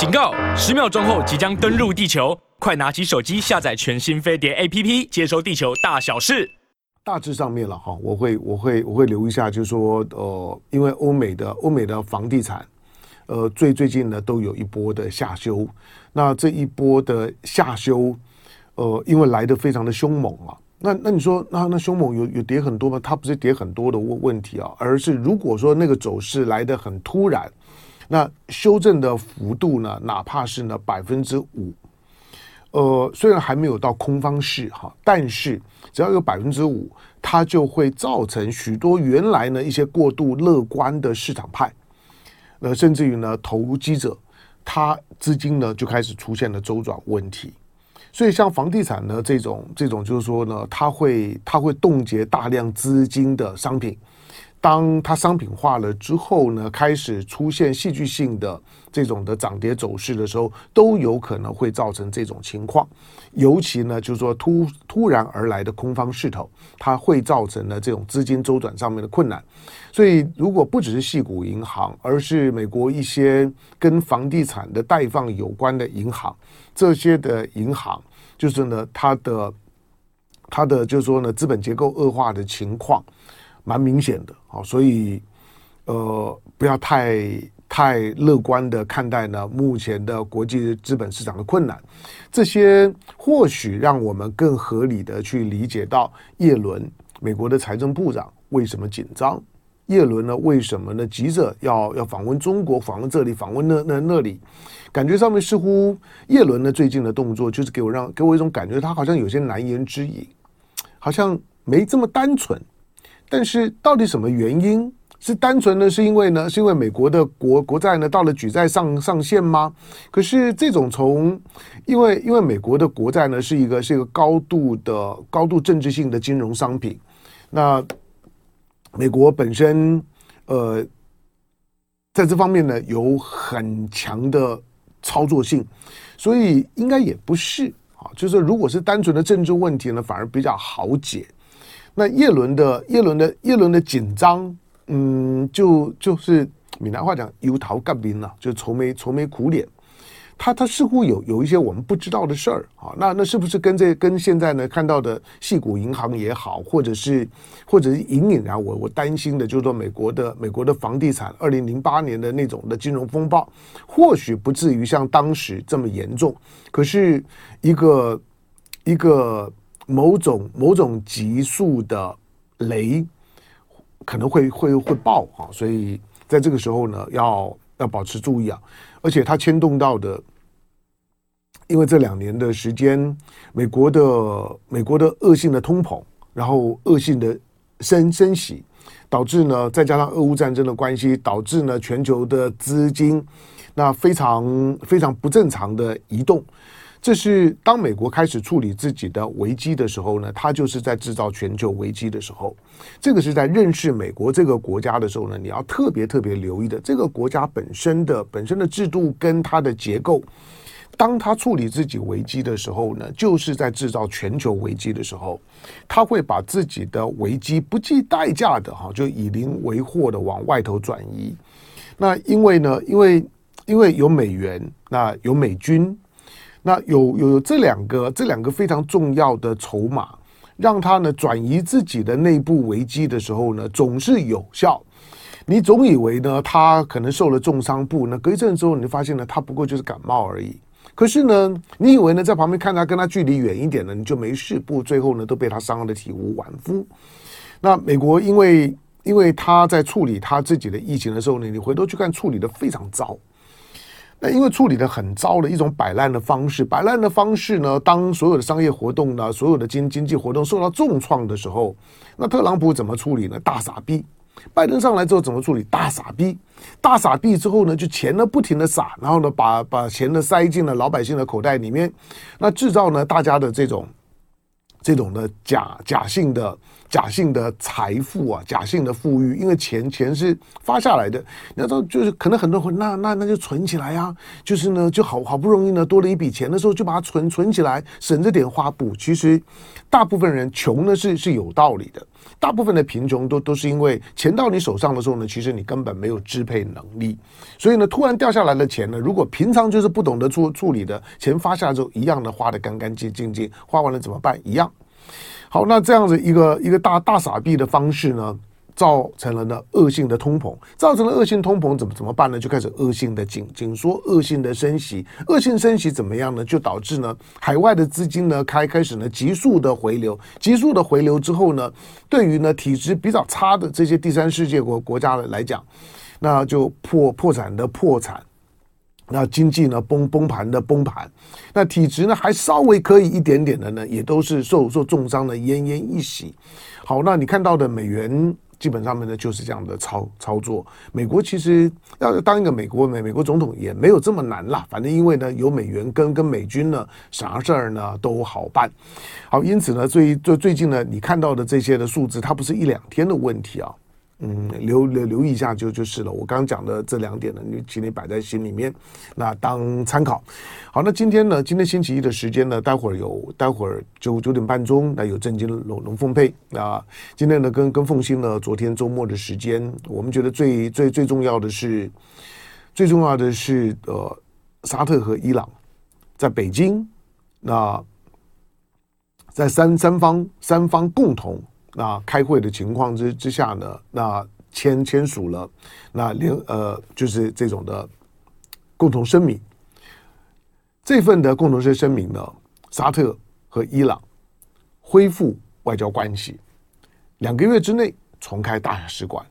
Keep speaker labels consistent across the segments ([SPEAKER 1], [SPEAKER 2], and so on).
[SPEAKER 1] 警告！十秒钟后即将登陆地球，快拿起手机下载全新飞碟 APP，接收地球大小事。
[SPEAKER 2] 大致上面了哈，我会我会我会留一下，就是说呃，因为欧美的欧美的房地产，呃，最最近呢都有一波的下修。那这一波的下修，呃，因为来得非常的凶猛啊。那那你说，那那凶猛有有跌很多吗？它不是跌很多的问问题啊，而是如果说那个走势来得很突然，那修正的幅度呢，哪怕是呢百分之五，呃，虽然还没有到空方式哈，但是只要有百分之五，它就会造成许多原来呢一些过度乐观的市场派，呃，甚至于呢投机者，他资金呢就开始出现了周转问题。所以，像房地产呢这种这种，就是说呢，它会它会冻结大量资金的商品。当它商品化了之后呢，开始出现戏剧性的这种的涨跌走势的时候，都有可能会造成这种情况。尤其呢，就是说突突然而来的空方势头，它会造成呢这种资金周转上面的困难。所以，如果不只是矽谷银行，而是美国一些跟房地产的贷放有关的银行，这些的银行，就是呢，它的它的就是说呢，资本结构恶化的情况。蛮明显的，好，所以呃，不要太太乐观的看待呢目前的国际资本市场的困难，这些或许让我们更合理的去理解到叶伦美国的财政部长为什么紧张，叶伦呢为什么呢？急着要要访问中国，访问这里，访问那那那里，感觉上面似乎叶伦呢最近的动作就是给我让给我一种感觉，他好像有些难言之隐，好像没这么单纯。但是到底什么原因？是单纯的是因为呢？是因为美国的国国债呢到了举债上上限吗？可是这种从因为因为美国的国债呢是一个是一个高度的高度政治性的金融商品，那美国本身呃在这方面呢有很强的操作性，所以应该也不是啊。就是如果是单纯的政治问题呢，反而比较好解。那叶伦的叶伦的叶伦的紧张，嗯，就就是闽南话讲油桃干冰了，就愁眉愁眉苦脸。他他似乎有有一些我们不知道的事儿啊。那那是不是跟这跟现在呢看到的矽谷银行也好，或者是或者是隐隐然我我担心的，就是说美国的美国的房地产二零零八年的那种的金融风暴，或许不至于像当时这么严重。可是一个一个。某种某种级数的雷可能会会会爆啊，所以在这个时候呢，要要保持注意啊。而且它牵动到的，因为这两年的时间，美国的美国的恶性的通膨，然后恶性的升升息，导致呢，再加上俄乌战争的关系，导致呢全球的资金那非常非常不正常的移动。这是当美国开始处理自己的危机的时候呢，它就是在制造全球危机的时候。这个是在认识美国这个国家的时候呢，你要特别特别留意的。这个国家本身的本身的制度跟它的结构，当它处理自己危机的时候呢，就是在制造全球危机的时候，它会把自己的危机不计代价的哈，就以邻为祸的往外头转移。那因为呢，因为因为有美元，那有美军。那有有这两个这两个非常重要的筹码，让他呢转移自己的内部危机的时候呢，总是有效。你总以为呢他可能受了重伤不？那隔一阵之后，你就发现呢他不过就是感冒而已。可是呢，你以为呢在旁边看他跟他距离远一点呢，你就没事不？最后呢都被他伤得体无完肤。那美国因为因为他在处理他自己的疫情的时候呢，你回头去看处理得非常糟。那因为处理的很糟的一种摆烂的方式，摆烂的方式呢，当所有的商业活动呢，所有的经经济活动受到重创的时候，那特朗普怎么处理呢？大傻逼。拜登上来之后怎么处理？大傻逼。大傻逼之后呢，就钱呢不停的撒，然后呢把把钱呢塞进了老百姓的口袋里面，那制造呢大家的这种这种的假假性的假性的财富啊，假性的富裕，因为钱钱是发下来的。你要知道，就是可能很多人那那那就存起来啊，就是呢就好好不容易呢多了一笔钱的时候，就把它存存起来，省着点花不。其实大部分人穷呢是是有道理的，大部分的贫穷都都是因为钱到你手上的时候呢，其实你根本没有支配能力，所以呢突然掉下来的钱呢，如果平常就是不懂得处处理的，钱发下来之后一样的花得干干净净净，花完了怎么办？一样。好，那这样子一个一个大大傻币的方式呢，造成了呢恶性的通膨，造成了恶性通膨，怎么怎么办呢？就开始恶性的紧紧缩，恶性的升息，恶性升息怎么样呢？就导致呢海外的资金呢开开始呢急速的回流，急速的回流之后呢，对于呢体质比较差的这些第三世界国国家来讲，那就破破产的破产。那经济呢崩崩盘的崩盘，那体质呢还稍微可以一点点的呢，也都是受受重伤的奄奄一息。好，那你看到的美元基本上面呢就是这样的操操作。美国其实要当一个美国美美国总统也没有这么难啦，反正因为呢有美元跟跟美军呢，啥事儿呢都好办。好，因此呢最最最近呢你看到的这些的数字，它不是一两天的问题啊。嗯，留留留意一下就就是了。我刚刚讲的这两点呢，你请你摆在心里面，那当参考。好，那今天呢，今天星期一的时间呢，待会儿有，待会儿九九点半钟，那有正经龙龙凤配。那今天呢，跟跟凤馨呢，昨天周末的时间，我们觉得最最最重要的是，最重要的是呃，沙特和伊朗在北京，那在三三方三方共同。那开会的情况之之下呢，那签签署了那联呃就是这种的共同声明。这份的共同声声明呢，沙特和伊朗恢复外交关系，两个月之内重开大使馆。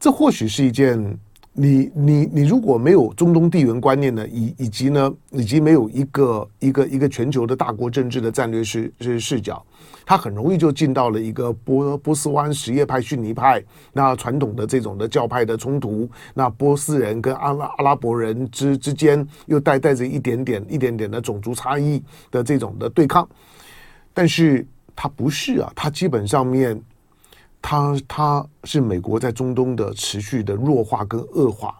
[SPEAKER 2] 这或许是一件。你你你如果没有中东地缘观念呢，以以及呢，以及没有一个一个一个全球的大国政治的战略视视视角，他很容易就进到了一个波波斯湾什叶派逊尼派那传统的这种的教派的冲突，那波斯人跟阿拉阿拉伯人之之间又带带着一点点一点点的种族差异的这种的对抗，但是他不是啊，他基本上面。它它是美国在中东的持续的弱化跟恶化。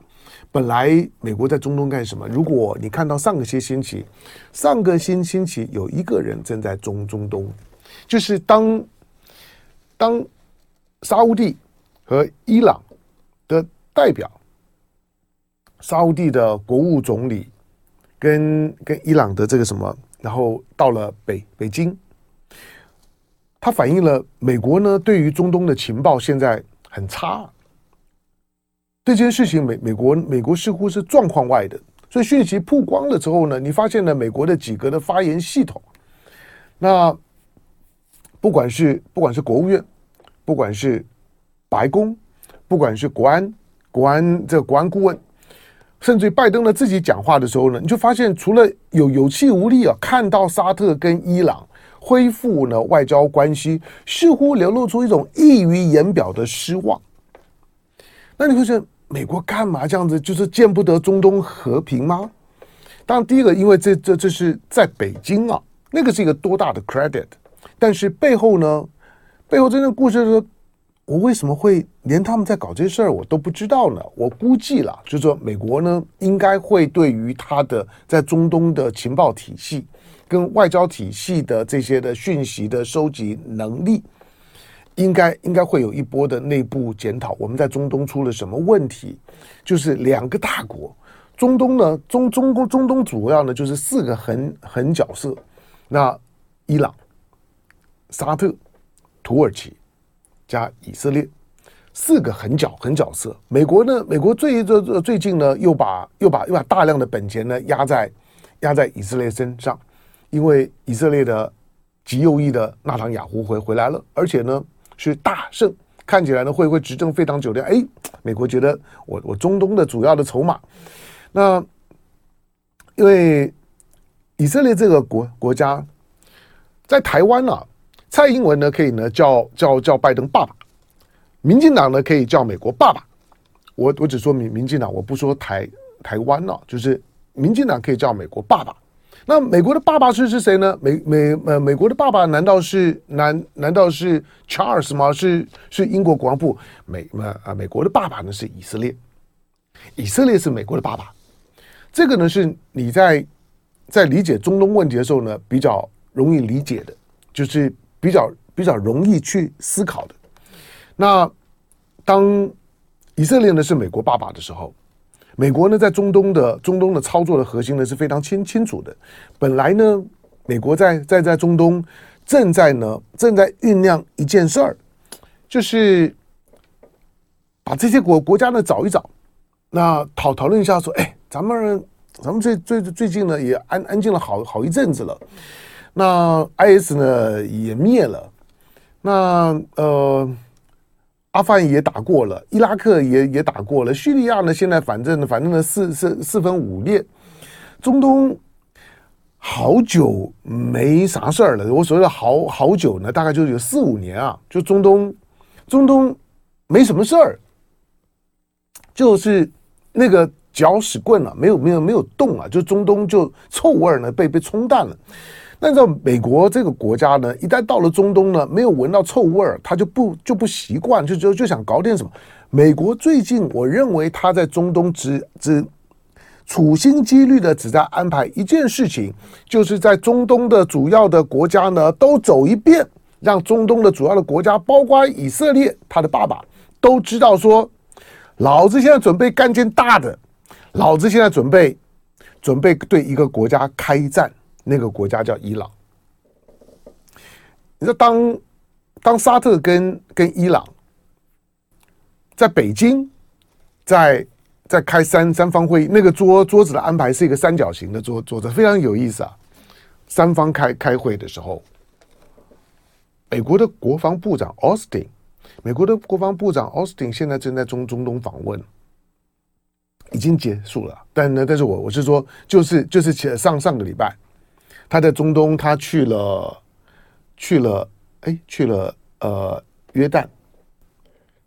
[SPEAKER 2] 本来美国在中东干什么？如果你看到上个些星期，上个星星期有一个人正在中中东，就是当当沙乌地和伊朗的代表，沙乌地的国务总理跟跟伊朗的这个什么，然后到了北北京。它反映了美国呢对于中东的情报现在很差，这件事情美美国美国似乎是状况外的，所以讯息曝光了之后呢，你发现了美国的几个的发言系统，那不管是不管是国务院，不管是白宫，不管是国安国安这个国安顾问，甚至于拜登呢自己讲话的时候呢，你就发现除了有有气无力啊，看到沙特跟伊朗。恢复呢外交关系，似乎流露出一种溢于言表的失望。那你会觉得美国干嘛这样子？就是见不得中东和平吗？当然，第一个，因为这这这是在北京啊，那个是一个多大的 credit。但是背后呢，背后真正故事是，我为什么会连他们在搞这事儿我都不知道呢？我估计了，就是说美国呢，应该会对于他的在中东的情报体系。跟外交体系的这些的讯息的收集能力，应该应该会有一波的内部检讨。我们在中东出了什么问题？就是两个大国，中东呢，中中国中东主要呢就是四个横横角色，那伊朗、沙特、土耳其加以色列四个横角横角色。美国呢，美国最最最近呢又把又把又把大量的本钱呢压在压在以色列身上。因为以色列的极右翼的纳坦雅胡回回来了，而且呢是大胜，看起来呢会不会执政非常久的。哎，美国觉得我我中东的主要的筹码，那因为以色列这个国国家在台湾呢、啊，蔡英文呢可以呢叫叫叫拜登爸爸，民进党呢可以叫美国爸爸。我我只说民民进党，我不说台台湾了、就是民进党可以叫美国爸爸。那美国的爸爸是是谁呢？美美呃，美国的爸爸难道是难难道是 Charles 吗？是是英国国防部美呃啊？美国的爸爸呢是以色列，以色列是美国的爸爸。这个呢是你在在理解中东问题的时候呢比较容易理解的，就是比较比较容易去思考的。那当以色列呢是美国爸爸的时候。美国呢，在中东的中东的操作的核心呢是非常清清楚的。本来呢，美国在在在中东正在呢正在酝酿一件事儿，就是把这些国国家呢找一找，那讨讨论一下说，哎，咱们咱们最最最近呢也安安静了好好一阵子了，那 IS 呢也灭了，那呃。阿富汗也打过了，伊拉克也也打过了，叙利亚呢？现在反正，反正呢，四四四分五裂。中东好久没啥事儿了。我所谓的好好久呢，大概就有四五年啊。就中东，中东没什么事儿，就是那个搅屎棍啊，没有没有没有动啊，就中东就臭味呢被被冲淡了。那在美国这个国家呢，一旦到了中东呢，没有闻到臭味儿，他就不就不习惯，就就就想搞点什么。美国最近，我认为他在中东只只处心积虑的只在安排一件事情，就是在中东的主要的国家呢都走一遍，让中东的主要的国家，包括以色列，他的爸爸都知道说，老子现在准备干件大的，老子现在准备准备对一个国家开战。那个国家叫伊朗。你说当当沙特跟跟伊朗在北京在在开三三方会议，那个桌桌子的安排是一个三角形的桌桌子，非常有意思啊。三方开开会的时候，美国的国防部长奥斯汀，美国的国防部长奥斯汀现在正在中中东访问，已经结束了。但呢，但是我我是说，就是就是前上上个礼拜。他在中东，他去了，去了，哎，去了，呃，约旦，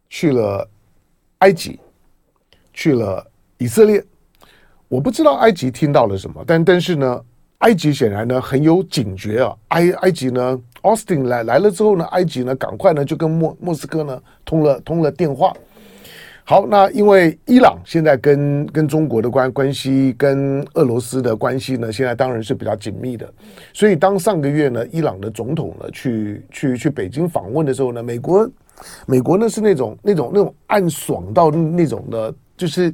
[SPEAKER 2] 去了埃及，去了以色列。我不知道埃及听到了什么，但但是呢，埃及显然呢很有警觉啊。埃埃及呢，Austin 来来了之后呢，埃及呢赶快呢就跟莫莫斯科呢通了通了电话。好，那因为伊朗现在跟跟中国的关关系，跟俄罗斯的关系呢，现在当然是比较紧密的。所以当上个月呢，伊朗的总统呢去去去北京访问的时候呢，美国美国呢是那种那种那种暗爽到那种的，就是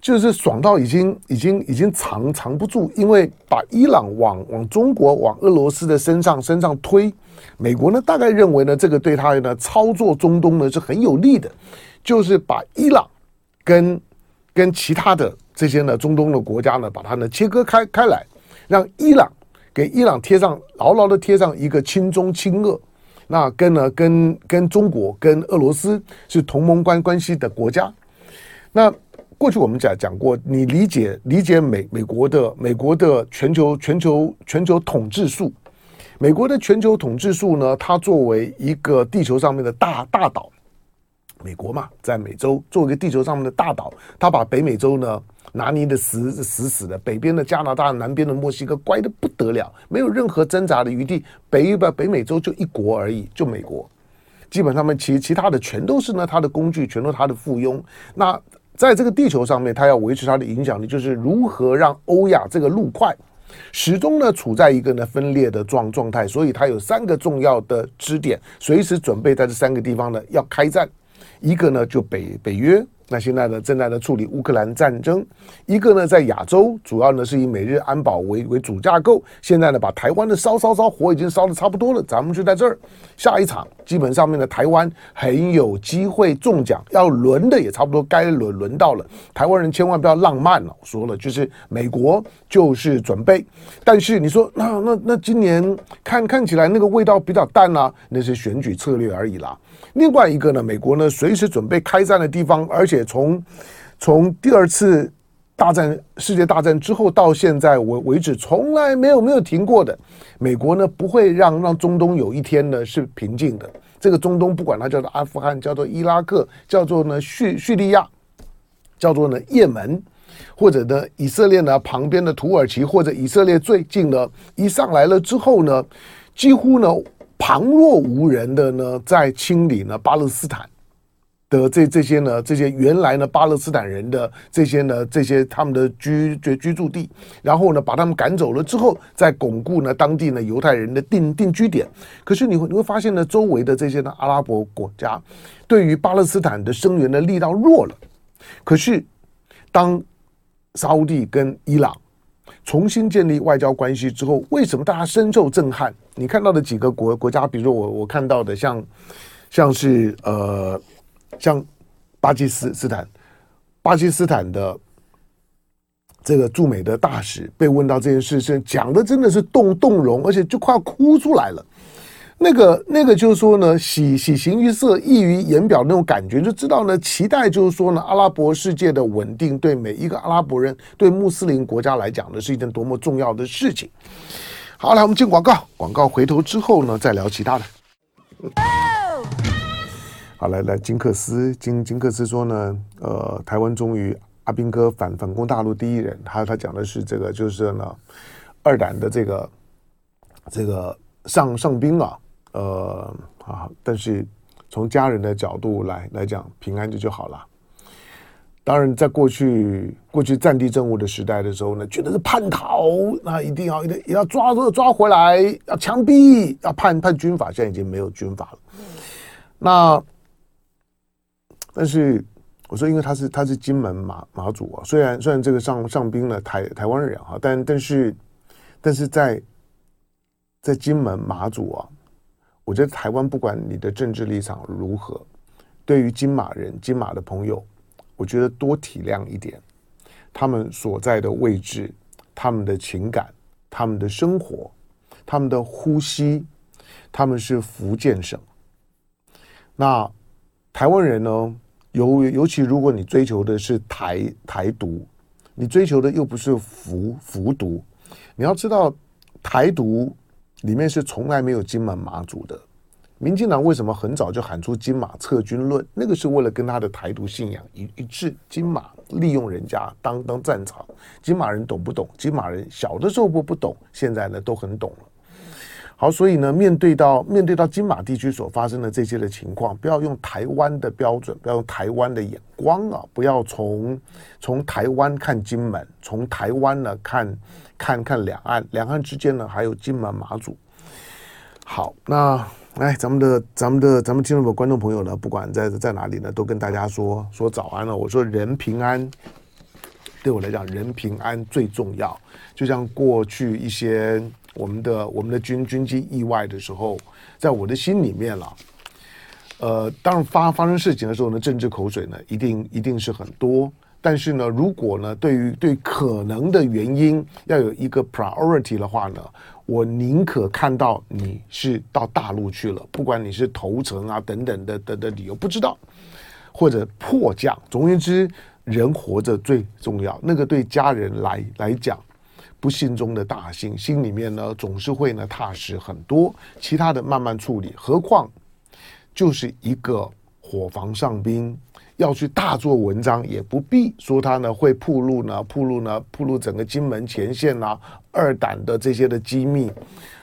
[SPEAKER 2] 就是爽到已经已经已经藏藏不住，因为把伊朗往往中国往俄罗斯的身上身上推，美国呢大概认为呢这个对他呢操作中东呢是很有利的。就是把伊朗跟跟其他的这些呢中东的国家呢，把它呢切割开开来，让伊朗给伊朗贴上牢牢的贴上一个亲中亲俄，那跟呢跟跟中国跟俄罗斯是同盟关关系的国家。那过去我们讲讲过，你理解理解美美国的美国的全球全球全球统治术，美国的全球统治术呢，它作为一个地球上面的大大岛。美国嘛，在美洲作为一个地球上面的大岛，他把北美洲呢拿捏的死死死的，北边的加拿大，南边的墨西哥乖的不得了，没有任何挣扎的余地。北北北美洲就一国而已，就美国，基本上面其其他的全都是呢他的工具，全都是他的附庸。那在这个地球上面，他要维持他的影响力，就是如何让欧亚这个陆块始终呢处在一个呢分裂的状状态。所以，他有三个重要的支点，随时准备在这三个地方呢要开战。一个呢，就北北约，那现在呢正在呢处理乌克兰战争；一个呢在亚洲，主要呢是以美日安保为为主架构。现在呢把台湾的烧烧烧火已经烧得差不多了，咱们就在这儿。下一场基本上面的台湾很有机会中奖，要轮的也差不多该轮轮到了。台湾人千万不要浪漫了，我说了就是美国就是准备，但是你说那那那今年看看起来那个味道比较淡啊，那是选举策略而已啦。另外一个呢，美国呢随时准备开战的地方，而且从从第二次大战、世界大战之后到现在为为止，从来没有没有停过的。美国呢不会让让中东有一天呢是平静的。这个中东不管它叫做阿富汗，叫做伊拉克，叫做呢叙叙利亚，叫做呢也门，或者呢以色列呢旁边的土耳其，或者以色列最近呢一上来了之后呢，几乎呢旁若无人的呢在清理呢巴勒斯坦。的这这些呢，这些原来呢巴勒斯坦人的这些呢，这些他们的居居居住地，然后呢把他们赶走了之后，再巩固呢当地呢犹太人的定定居点。可是你会你会发现呢，周围的这些呢阿拉伯国家对于巴勒斯坦的声援的力道弱了。可是当沙乌地跟伊朗重新建立外交关系之后，为什么大家深受震撼？你看到的几个国国家，比如说我我看到的像像是呃。像巴基斯斯坦，巴基斯坦的这个驻美的大使被问到这件事，是讲的真的是动动容，而且就快要哭出来了。那个那个就是说呢，喜喜形于色，溢于言表那种感觉，就知道呢，期待就是说呢，阿拉伯世界的稳定对每一个阿拉伯人，对穆斯林国家来讲呢，是一件多么重要的事情。好，来我们进广告，广告回头之后呢，再聊其他的。好，来来，金克斯金金克斯说呢，呃，台湾终于阿兵哥反反攻大陆第一人，他他讲的是这个，就是呢，二胆的这个这个上上兵啊，呃啊，但是从家人的角度来来讲，平安就就好了。当然，在过去过去战地政务的时代的时候呢，觉得是叛逃，那一定要一定要抓抓抓回来，要枪毙，要判判军法，现在已经没有军法了。那但是我说，因为他是他是金门马马祖啊，虽然虽然这个上上兵呢台台湾人哈，但但是但是在在金门马祖啊，我觉得台湾不管你的政治立场如何，对于金马人金马的朋友，我觉得多体谅一点，他们所在的位置，他们的情感，他们的生活，他们的呼吸，他们是福建省，那。台湾人呢，尤尤其如果你追求的是台台独，你追求的又不是服服独，你要知道台独里面是从来没有金门马祖的。民进党为什么很早就喊出金马撤军论？那个是为了跟他的台独信仰一一致。金马利用人家当当战场，金马人懂不懂？金马人小的时候不不懂，现在呢都很懂了。好，所以呢，面对到面对到金马地区所发生的这些的情况，不要用台湾的标准，不要用台湾的眼光啊，不要从从台湾看金门，从台湾呢看看看两岸，两岸之间呢还有金门马祖。好，那来咱们的咱们的咱们听众的观众朋友呢，不管在在哪里呢，都跟大家说说早安了。我说人平安，对我来讲，人平安最重要。就像过去一些。我们的我们的军军机意外的时候，在我的心里面了。呃，当然发发生事情的时候呢，政治口水呢，一定一定是很多。但是呢，如果呢，对于对可能的原因要有一个 priority 的话呢，我宁可看到你是到大陆去了，不管你是投诚啊等等的的的理由，不知道或者迫降。总而言之，人活着最重要。那个对家人来来讲。不幸中的大幸，心里面呢总是会呢踏实很多，其他的慢慢处理。何况就是一个火房上宾，要去大做文章，也不必说他呢会铺路呢铺路呢铺路整个金门前线啊二胆的这些的机密。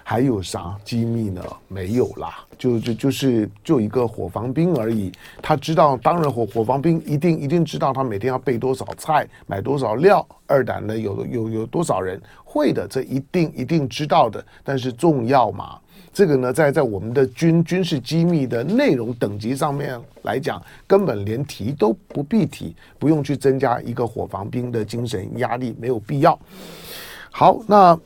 [SPEAKER 2] 还有啥机密呢？没有啦，就就就是就一个伙房兵而已。他知道，当然伙伙房兵一定一定知道他每天要备多少菜，买多少料。二胆呢，有有有多少人会的？这一定一定知道的。但是重要嘛？这个呢，在在我们的军军事机密的内容等级上面来讲，根本连提都不必提，不用去增加一个伙房兵的精神压力，没有必要。好，那。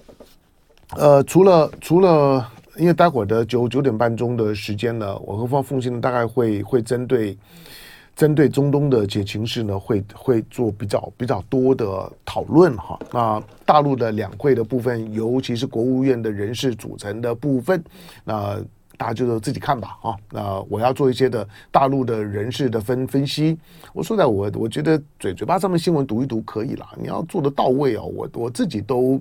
[SPEAKER 2] 呃，除了除了，因为待会儿的九九点半钟的时间呢，我和方凤信大概会会针对针对中东的解情势呢，会会做比较比较多的讨论哈。那大陆的两会的部分，尤其是国务院的人事组成的部分，那大家就是自己看吧哈。那我要做一些的大陆的人事的分分析。我说在我我觉得嘴嘴巴上面新闻读一读可以了，你要做的到位哦，我我自己都。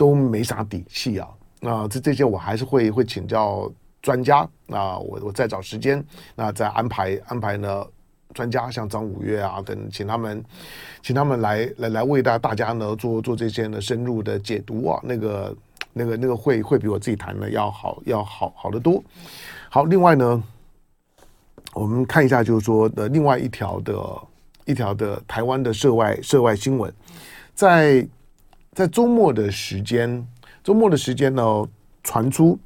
[SPEAKER 2] 都没啥底气啊！那这这些我还是会会请教专家。那我我再找时间，那再安排安排呢专家，像张五岳啊等，请他们请他们来来来为大大家呢做做这些呢深入的解读啊，那个那个那个会会比我自己谈的要好要好好得多。好，另外呢，我们看一下就是说的另外一条的一条的台湾的涉外涉外新闻，在在周末的时间，周末的时间呢传出。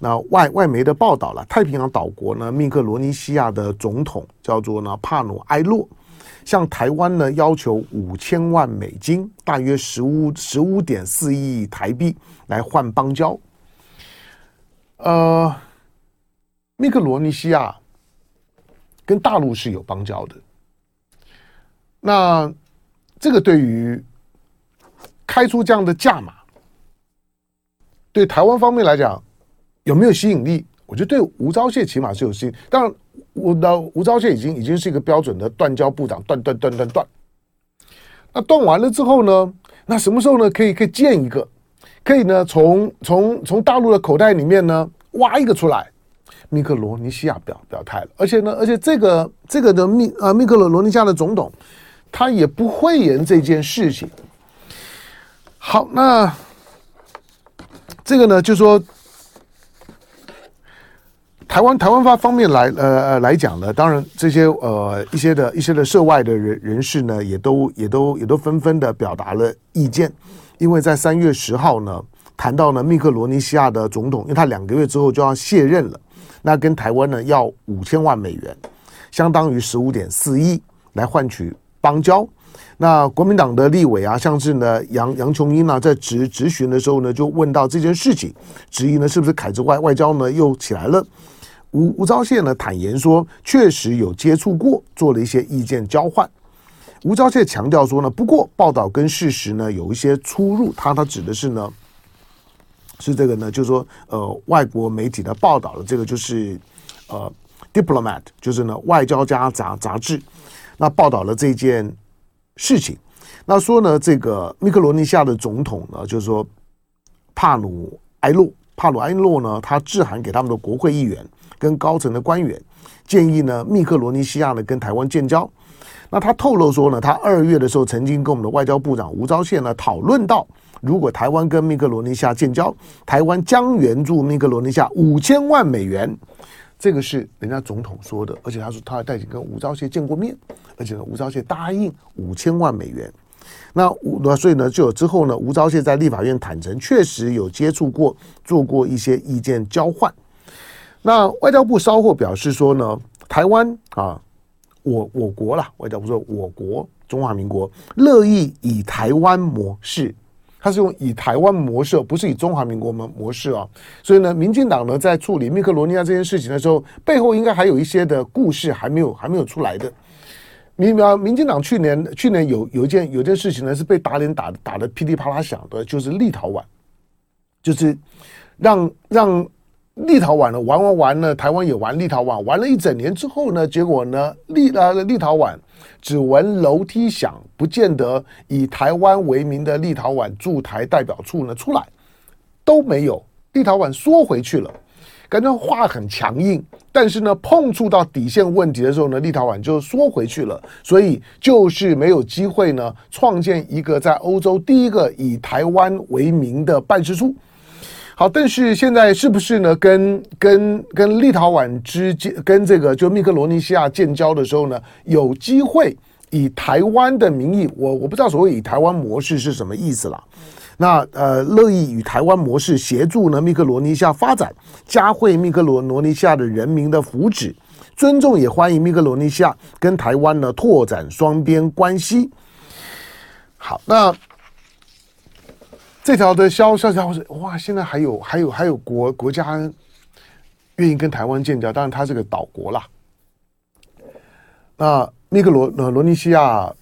[SPEAKER 2] 那外外媒的报道了，太平洋岛国呢，密克罗尼西亚的总统叫做呢帕努埃洛，向台湾呢要求五千万美金，大约十五十五点四亿台币来换邦交。呃，密克罗尼西亚跟大陆是有邦交的，那这个对于开出这样的价码，对台湾方面来讲。有没有吸引力？我觉得对吴钊燮起码是有吸引。当然，我的吴钊燮已经已经是一个标准的断交部长，断断断断断。那断完了之后呢？那什么时候呢？可以可以建一个，可以呢从从从大陆的口袋里面呢挖一个出来。密克罗尼西亚表表态了，而且呢，而且这个这个的密啊密克罗罗尼西亚的总统，他也不讳言这件事情。好，那这个呢，就说。台湾台湾方方面来呃呃来讲呢，当然这些呃一些的一些的涉外的人人士呢，也都也都也都纷纷的表达了意见，因为在三月十号呢，谈到呢密克罗尼西亚的总统，因为他两个月之后就要卸任了，那跟台湾呢要五千万美元，相当于十五点四亿来换取邦交。那国民党的立委啊，像是呢杨杨琼英呢，在质质询的时候呢，就问到这件事情，质疑呢是不是凯之外外交呢又起来了？吴吴钊燮呢坦言说，确实有接触过，做了一些意见交换。吴钊燮强调说呢，不过报道跟事实呢有一些出入。他他指的是呢，是这个呢，就是说呃，外国媒体的报道的这个就是呃，Diplomat，就是呢外交家杂杂志，那报道了这件事情。那说呢，这个密克罗尼西亚的总统呢，就是说帕努埃洛，帕努埃洛呢，他致函给他们的国会议员。跟高层的官员建议呢，密克罗尼西亚呢跟台湾建交。那他透露说呢，他二月的时候曾经跟我们的外交部长吴钊燮呢讨论到，如果台湾跟密克罗尼西亚建交，台湾将援助密克罗尼西亚五千万美元。这个是人家总统说的，而且他说他还带跟吴钊燮见过面，而且呢吴钊燮答应五千万美元。那那所以呢，就有之后呢，吴钊燮在立法院坦承，确实有接触过，做过一些意见交换。那外交部稍后表示说呢，台湾啊，我我国啦，外交部说我国中华民国乐意以台湾模式，它是用以台湾模式，不是以中华民国模模式啊。所以呢，民进党呢在处理密克罗尼亚这件事情的时候，背后应该还有一些的故事还没有还没有出来的。民啊，民进党去年去年有有一件有件事情呢，是被打脸打打的噼里啪啦响的，就是立陶宛，就是让让。立陶宛呢，玩玩玩呢，台湾也玩立陶宛，玩了一整年之后呢，结果呢，立呃立陶宛只闻楼梯响，不见得以台湾为名的立陶宛驻台代表处呢出来，都没有。立陶宛缩回去了，感觉话很强硬，但是呢，碰触到底线问题的时候呢，立陶宛就缩回去了，所以就是没有机会呢，创建一个在欧洲第一个以台湾为名的办事处。好，但是现在是不是呢？跟跟跟立陶宛之间，跟这个就密克罗尼西亚建交的时候呢，有机会以台湾的名义，我我不知道所谓以台湾模式是什么意思啦。那呃，乐意与台湾模式协助呢密克罗尼西亚发展，加惠密克罗罗尼西亚的人民的福祉，尊重也欢迎密克罗尼西亚跟台湾呢拓展双边关系。好，那。这条的消消息我说哇，现在还有还有还有国国家愿意跟台湾建交，当然它是个岛国啦。那那个罗呃罗尼西亚，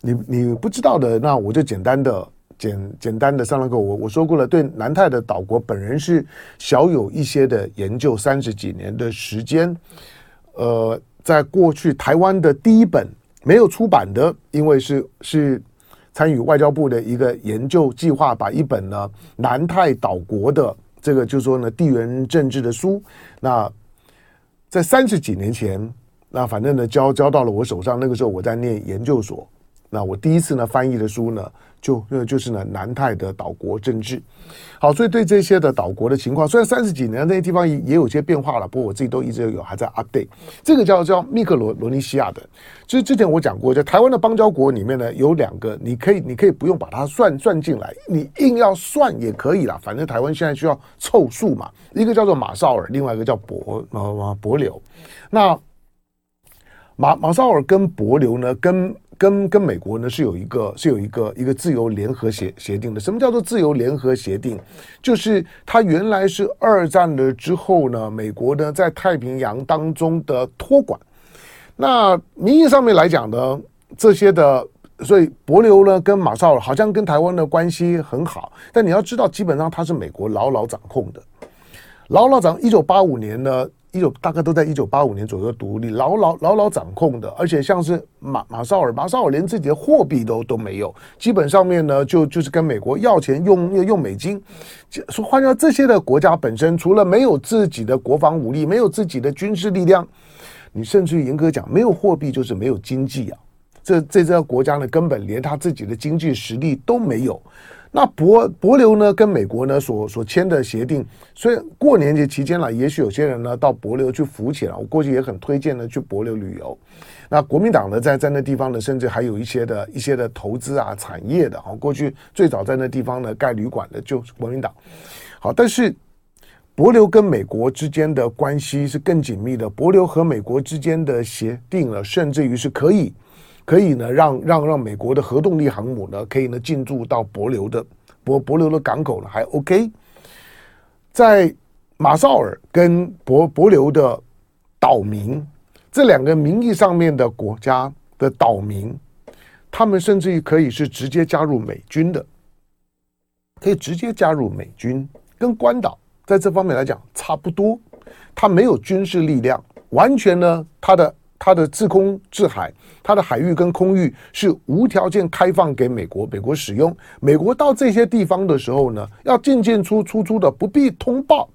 [SPEAKER 2] 你你不知道的，那我就简单的简简单的上了个我我说过了，对南太的岛国本人是小有一些的研究，三十几年的时间，呃，在过去台湾的第一本没有出版的，因为是是。参与外交部的一个研究计划，把一本呢南太岛国的这个就是说呢地缘政治的书，那在三十几年前那反正呢交交到了我手上，那个时候我在念研究所，那我第一次呢翻译的书呢。就呃就是呢，南太的岛国政治，好，所以对这些的岛国的情况，虽然三十几年那些地方也也有些变化了，不过我自己都一直有还在 update。这个叫叫密克罗罗尼西亚的，其实之前我讲过，在台湾的邦交国里面呢，有两个，你可以你可以不用把它算算进来，你硬要算也可以啦，反正台湾现在需要凑数嘛。一个叫做马绍尔，另外一个叫博呃帛琉。那马马绍尔跟帛琉呢，跟跟跟美国呢是有一个是有一个一个自由联合协协定的。什么叫做自由联合协定？就是它原来是二战了之后呢，美国呢在太平洋当中的托管。那名义上面来讲呢，这些的，所以帛琉呢跟马绍尔好像跟台湾的关系很好，但你要知道，基本上它是美国牢牢掌控的，牢牢掌。一九八五年呢。一九大概都在一九八五年左右独立，牢牢牢牢掌控的，而且像是马马绍尔，马绍尔连自己的货币都都没有，基本上面呢就就是跟美国要钱用用美金。说换掉，这些的国家本身除了没有自己的国防武力，没有自己的军事力量，你甚至于严格讲，没有货币就是没有经济啊。这这这个国家呢，根本连他自己的经济实力都没有。那帛帛琉呢，跟美国呢所所签的协定，所以过年节期间了，也许有些人呢到帛琉去浮潜了。我过去也很推荐呢去帛琉旅游。那国民党呢在在那地方呢，甚至还有一些的一些的投资啊产业的。好，过去最早在那地方呢盖旅馆的就是国民党。好，但是帛琉跟美国之间的关系是更紧密的。帛琉和美国之间的协定了，甚至于是可以。可以呢，让让让美国的核动力航母呢，可以呢进驻到帛琉的帛帛琉的港口呢，还 OK。在马绍尔跟帛帛琉的岛民这两个名义上面的国家的岛民，他们甚至于可以是直接加入美军的，可以直接加入美军，跟关岛在这方面来讲差不多，他没有军事力量，完全呢他的。它的自空制海，它的海域跟空域是无条件开放给美国，美国使用。美国到这些地方的时候呢，要进进出出出的不必通报。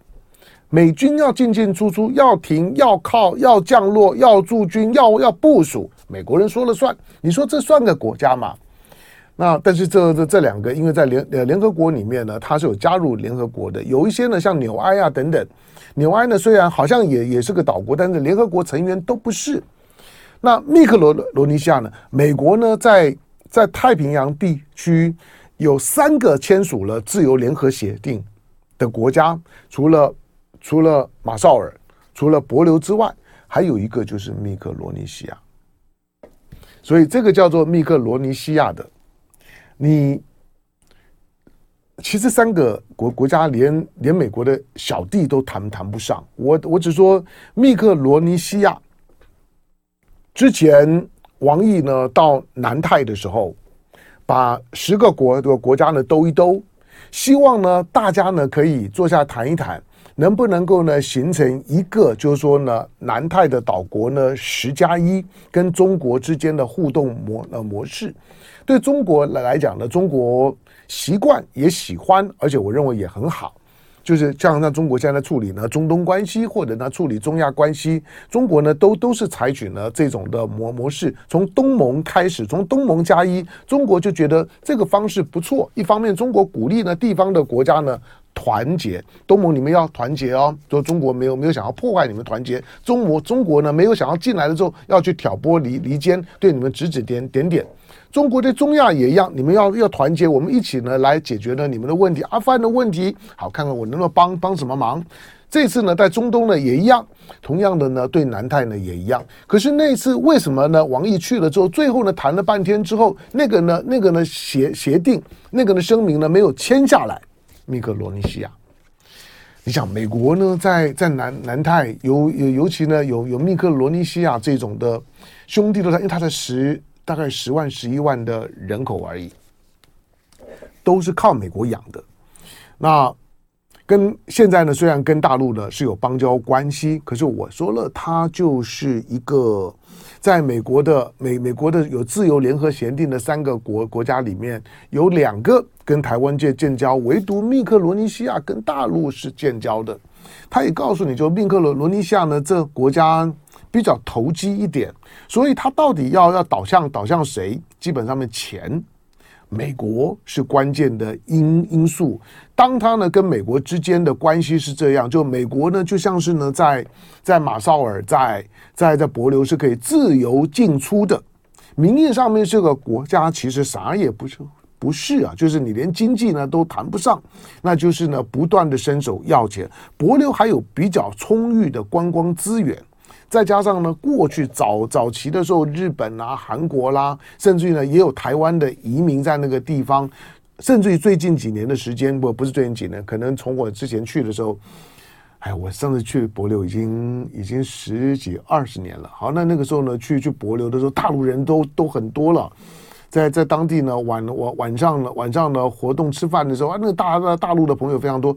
[SPEAKER 2] 美军要进进出出，要停要靠要降落要驻军要要部署，美国人说了算。你说这算个国家吗？那但是这这这两个，因为在联呃联合国里面呢，它是有加入联合国的，有一些呢像纽埃啊等等，纽埃呢虽然好像也也是个岛国，但是联合国成员都不是。那密克罗罗尼西亚呢？美国呢，在在太平洋地区有三个签署了自由联合协定的国家，除了除了马绍尔、除了帛琉之外，还有一个就是密克罗尼西亚。所以这个叫做密克罗尼西亚的，你其实三个国国家连连美国的小弟都谈谈不上。我我只说密克罗尼西亚。之前王毅呢到南太的时候，把十个国的国家呢兜一兜，希望呢大家呢可以坐下谈一谈，能不能够呢形成一个就是说呢南太的岛国呢十加一跟中国之间的互动模呃模式，对中国来来讲呢，中国习惯也喜欢，而且我认为也很好。就是像像中国现在处理呢中东关系，或者呢处理中亚关系，中国呢都都是采取呢这种的模模式。从东盟开始，从东盟加一，中国就觉得这个方式不错。一方面，中国鼓励呢地方的国家呢团结，东盟你们要团结哦。说中国没有没有想要破坏你们团结，中国中国呢没有想要进来了之后要去挑拨离离间，对你们指指点点点。中国对中亚也一样，你们要要团结，我们一起呢来解决呢你们的问题。阿富汗的问题，好，看看我能不能帮帮什么忙。这次呢，在中东呢也一样，同样的呢对南太呢也一样。可是那次为什么呢？王毅去了之后，最后呢谈了半天之后，那个呢那个呢协协定，那个呢声明呢没有签下来。密克罗尼西亚，你想美国呢在在南南太尤尤尤其呢有有密克罗尼西亚这种的兄弟都在，因为他在十。大概十万、十一万的人口而已，都是靠美国养的。那跟现在呢，虽然跟大陆呢是有邦交关系，可是我说了，它就是一个在美国的美美国的有自由联合协定的三个国国家里面，有两个跟台湾界建交，唯独密克罗尼西亚跟大陆是建交的。他也告诉你就密克罗罗尼西亚呢，这国家比较投机一点，所以他到底要要导向导向谁？基本上面钱。美国是关键的因因素，当他呢跟美国之间的关系是这样，就美国呢就像是呢在在马绍尔在在在帛琉是可以自由进出的，名义上面这个国家其实啥也不是不是啊，就是你连经济呢都谈不上，那就是呢不断的伸手要钱，帛琉还有比较充裕的观光资源。再加上呢，过去早早期的时候，日本啊、韩国啦，甚至于呢，也有台湾的移民在那个地方，甚至于最近几年的时间，不不是最近几年，可能从我之前去的时候，哎，我上次去博流已经已经十几二十年了。好，那那个时候呢，去去博流的时候，大陆人都都很多了，在在当地呢，晚晚晚上呢，晚上呢活动吃饭的时候啊，那个大大大陆的朋友非常多。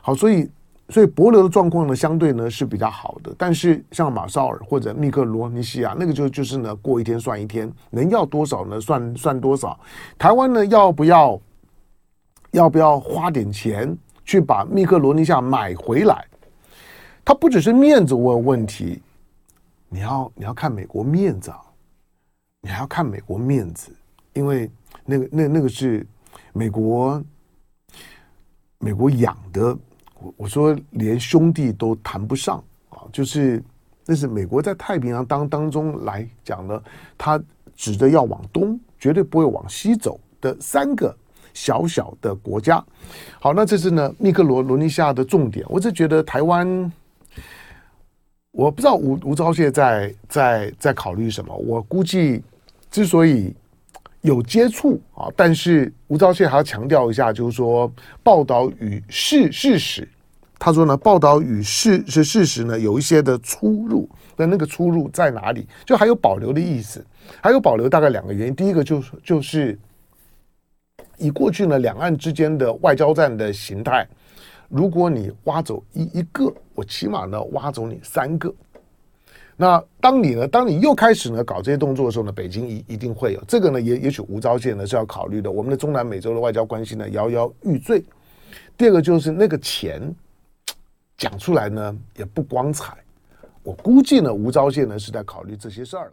[SPEAKER 2] 好，所以。所以博流的状况呢，相对呢是比较好的。但是像马绍尔或者密克罗尼西亚，那个就就是呢，过一天算一天，能要多少呢？算算多少。台湾呢，要不要要不要花点钱去把密克罗尼西亚买回来？它不只是面子问问题，你要你要看美国面子啊，你还要看美国面子，因为那个那那个是美国美国养的。我我说连兄弟都谈不上啊，就是那是美国在太平洋当当中来讲呢，他指着要往东，绝对不会往西走的三个小小的国家。好，那这是呢密克罗罗尼西亚的重点。我只觉得台湾，我不知道吴吴钊燮在在在考虑什么。我估计之所以有接触啊，但是吴钊燮还要强调一下，就是说报道与事事实。他说呢，报道与事是事实呢，有一些的出入。那那个出入在哪里？就还有保留的意思，还有保留大概两个原因。第一个就是就是以过去呢两岸之间的外交战的形态，如果你挖走一一个，我起码呢挖走你三个。那当你呢，当你又开始呢搞这些动作的时候呢，北京一一定会有这个呢，也也许吴钊燮呢是要考虑的。我们的中南美洲的外交关系呢摇摇欲坠。第二个就是那个钱。讲出来呢也不光彩，我估计呢吴钊燮呢是在考虑这些事儿了。